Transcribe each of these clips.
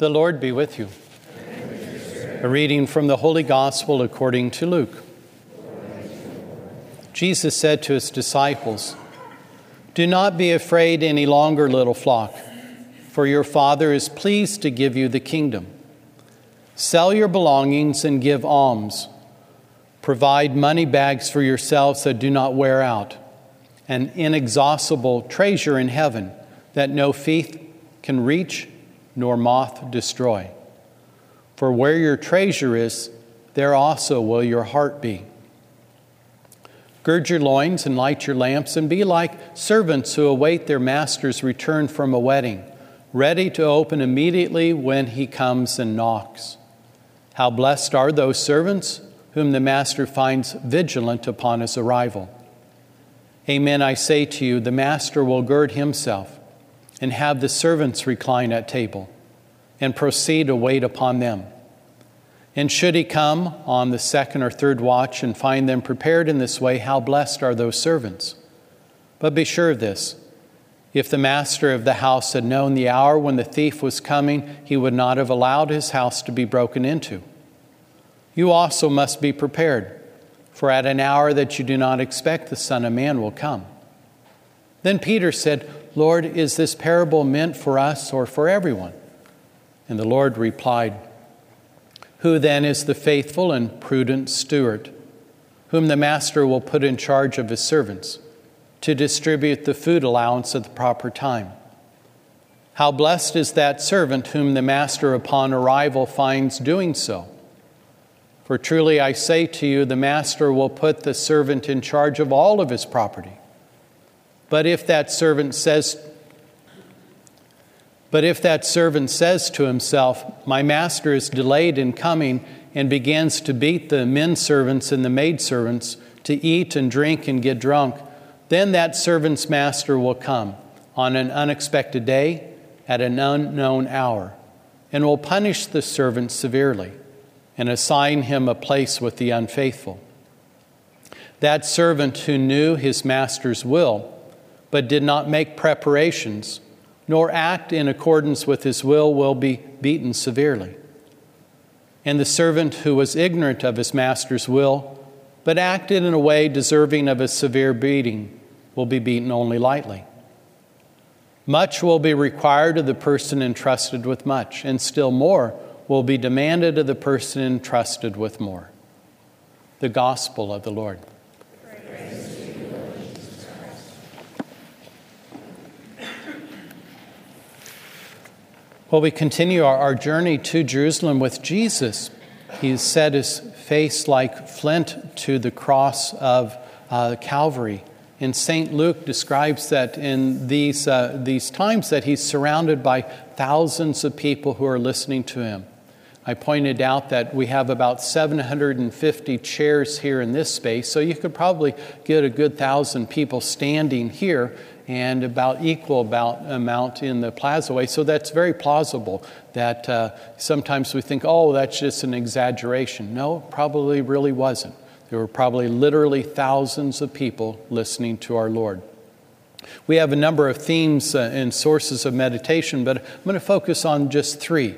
The Lord be with you. A reading from the Holy Gospel according to Luke. Jesus said to his disciples, Do not be afraid any longer, little flock, for your Father is pleased to give you the kingdom. Sell your belongings and give alms. Provide money bags for yourselves that do not wear out, an inexhaustible treasure in heaven that no thief can reach nor moth destroy. For where your treasure is, there also will your heart be. Gird your loins and light your lamps, and be like servants who await their master's return from a wedding, ready to open immediately when he comes and knocks. How blessed are those servants whom the master finds vigilant upon his arrival. Amen, I say to you, the master will gird himself and have the servants recline at table and proceed to wait upon them. And should he come on the second or third watch and find them prepared in this way, how blessed are those servants. But be sure of this if the master of the house had known the hour when the thief was coming, he would not have allowed his house to be broken into. You also must be prepared, for at an hour that you do not expect, the Son of Man will come. Then Peter said, Lord, is this parable meant for us or for everyone? And the Lord replied, Who then is the faithful and prudent steward, whom the master will put in charge of his servants to distribute the food allowance at the proper time? How blessed is that servant whom the master upon arrival finds doing so? For truly I say to you, the master will put the servant in charge of all of his property. But if that servant says, but if that servant says to himself, My master is delayed in coming, and begins to beat the men servants and the maid servants to eat and drink and get drunk, then that servant's master will come on an unexpected day at an unknown hour and will punish the servant severely and assign him a place with the unfaithful. That servant who knew his master's will but did not make preparations, nor act in accordance with his will, will be beaten severely. And the servant who was ignorant of his master's will, but acted in a way deserving of a severe beating, will be beaten only lightly. Much will be required of the person entrusted with much, and still more will be demanded of the person entrusted with more. The Gospel of the Lord. Well, we continue our, our journey to Jerusalem with Jesus. He set his face like flint to the cross of uh, Calvary. And St. Luke describes that in these, uh, these times that he's surrounded by thousands of people who are listening to him. I pointed out that we have about 750 chairs here in this space, so you could probably get a good thousand people standing here and about equal about amount in the plaza way. So that's very plausible that uh, sometimes we think, oh, that's just an exaggeration. No, probably really wasn't. There were probably literally thousands of people listening to our Lord. We have a number of themes uh, and sources of meditation, but I'm going to focus on just three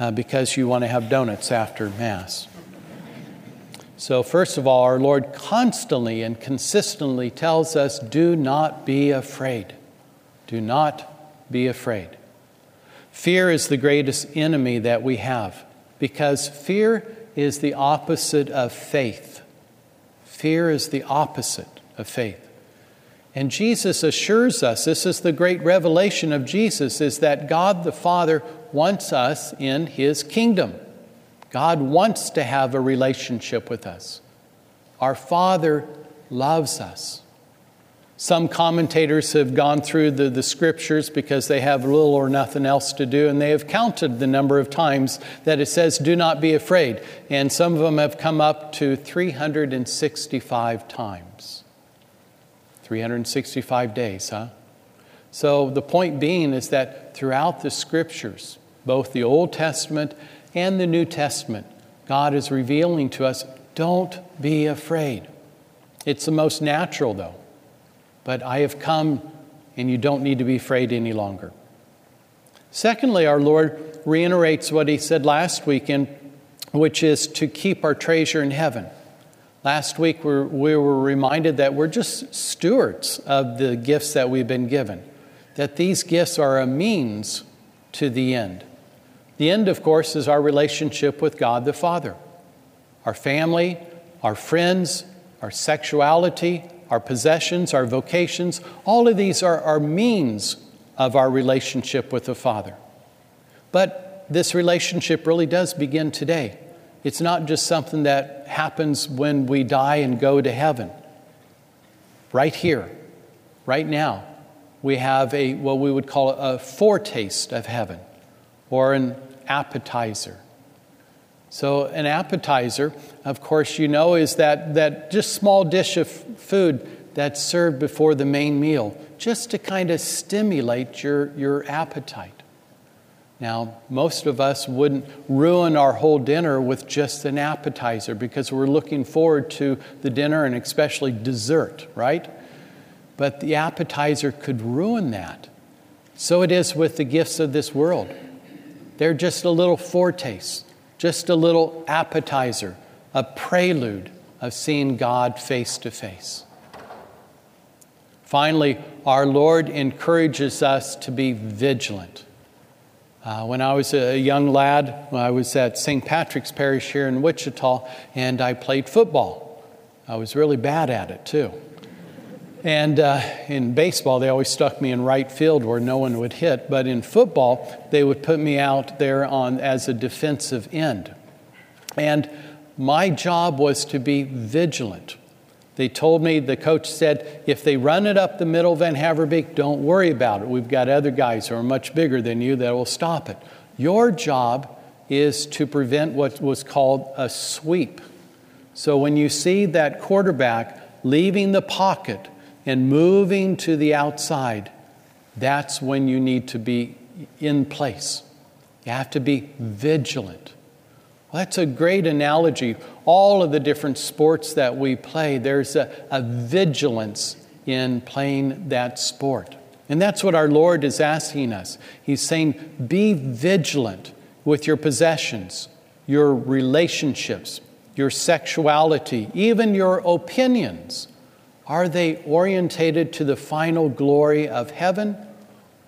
uh, because you want to have donuts after Mass. So, first of all, our Lord constantly and consistently tells us do not be afraid. Do not be afraid. Fear is the greatest enemy that we have because fear is the opposite of faith. Fear is the opposite of faith. And Jesus assures us this is the great revelation of Jesus is that God the Father wants us in his kingdom. God wants to have a relationship with us. Our Father loves us. Some commentators have gone through the, the scriptures because they have little or nothing else to do, and they have counted the number of times that it says, Do not be afraid. And some of them have come up to 365 times. 365 days, huh? So the point being is that throughout the scriptures, both the Old Testament and the New Testament, God is revealing to us don't be afraid. It's the most natural, though. But I have come, and you don't need to be afraid any longer. Secondly, our Lord reiterates what he said last week, in, which is to keep our treasure in heaven. Last week, we were reminded that we're just stewards of the gifts that we've been given, that these gifts are a means to the end. The end, of course, is our relationship with God the Father. Our family, our friends, our sexuality, our possessions, our vocations, all of these are, our means of our relationship with the Father. But this relationship really does begin today. It's not just something that happens when we die and go to heaven. Right here, right now, we have a what we would call a foretaste of heaven or an appetizer. So, an appetizer, of course, you know, is that, that just small dish of food that's served before the main meal, just to kind of stimulate your, your appetite. Now, most of us wouldn't ruin our whole dinner with just an appetizer because we're looking forward to the dinner and especially dessert, right? But the appetizer could ruin that. So it is with the gifts of this world. They're just a little foretaste, just a little appetizer, a prelude of seeing God face to face. Finally, our Lord encourages us to be vigilant. Uh, when I was a young lad, I was at St. Patrick's Parish here in Wichita, and I played football. I was really bad at it, too. And uh, in baseball, they always stuck me in right field where no one would hit. But in football, they would put me out there on, as a defensive end. And my job was to be vigilant. They told me, the coach said, if they run it up the middle Van Haverbeek, don't worry about it. We've got other guys who are much bigger than you that will stop it. Your job is to prevent what was called a sweep. So when you see that quarterback leaving the pocket and moving to the outside, that's when you need to be in place. You have to be vigilant. Well, that's a great analogy. All of the different sports that we play, there's a, a vigilance in playing that sport. And that's what our Lord is asking us. He's saying, be vigilant with your possessions, your relationships, your sexuality, even your opinions. Are they orientated to the final glory of heaven,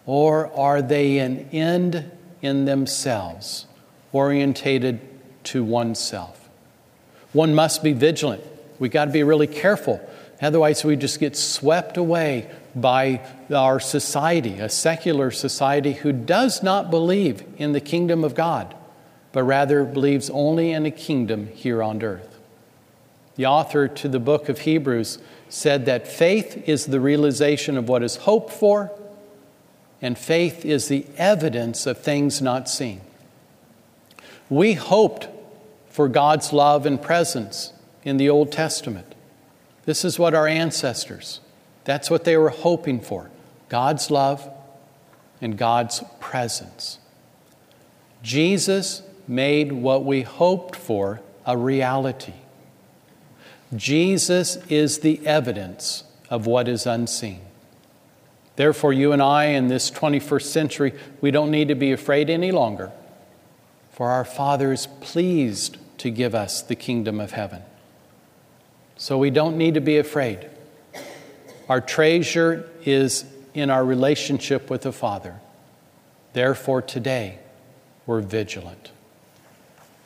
or are they an end in themselves, orientated to oneself. One must be vigilant. We got to be really careful. Otherwise, we just get swept away by our society, a secular society who does not believe in the kingdom of God, but rather believes only in a kingdom here on earth. The author to the book of Hebrews said that faith is the realization of what is hoped for, and faith is the evidence of things not seen. We hoped for God's love and presence in the Old Testament. This is what our ancestors, that's what they were hoping for God's love and God's presence. Jesus made what we hoped for a reality. Jesus is the evidence of what is unseen. Therefore, you and I in this 21st century, we don't need to be afraid any longer, for our Father is pleased to give us the kingdom of heaven. So we don't need to be afraid. Our treasure is in our relationship with the Father. Therefore, today, we're vigilant.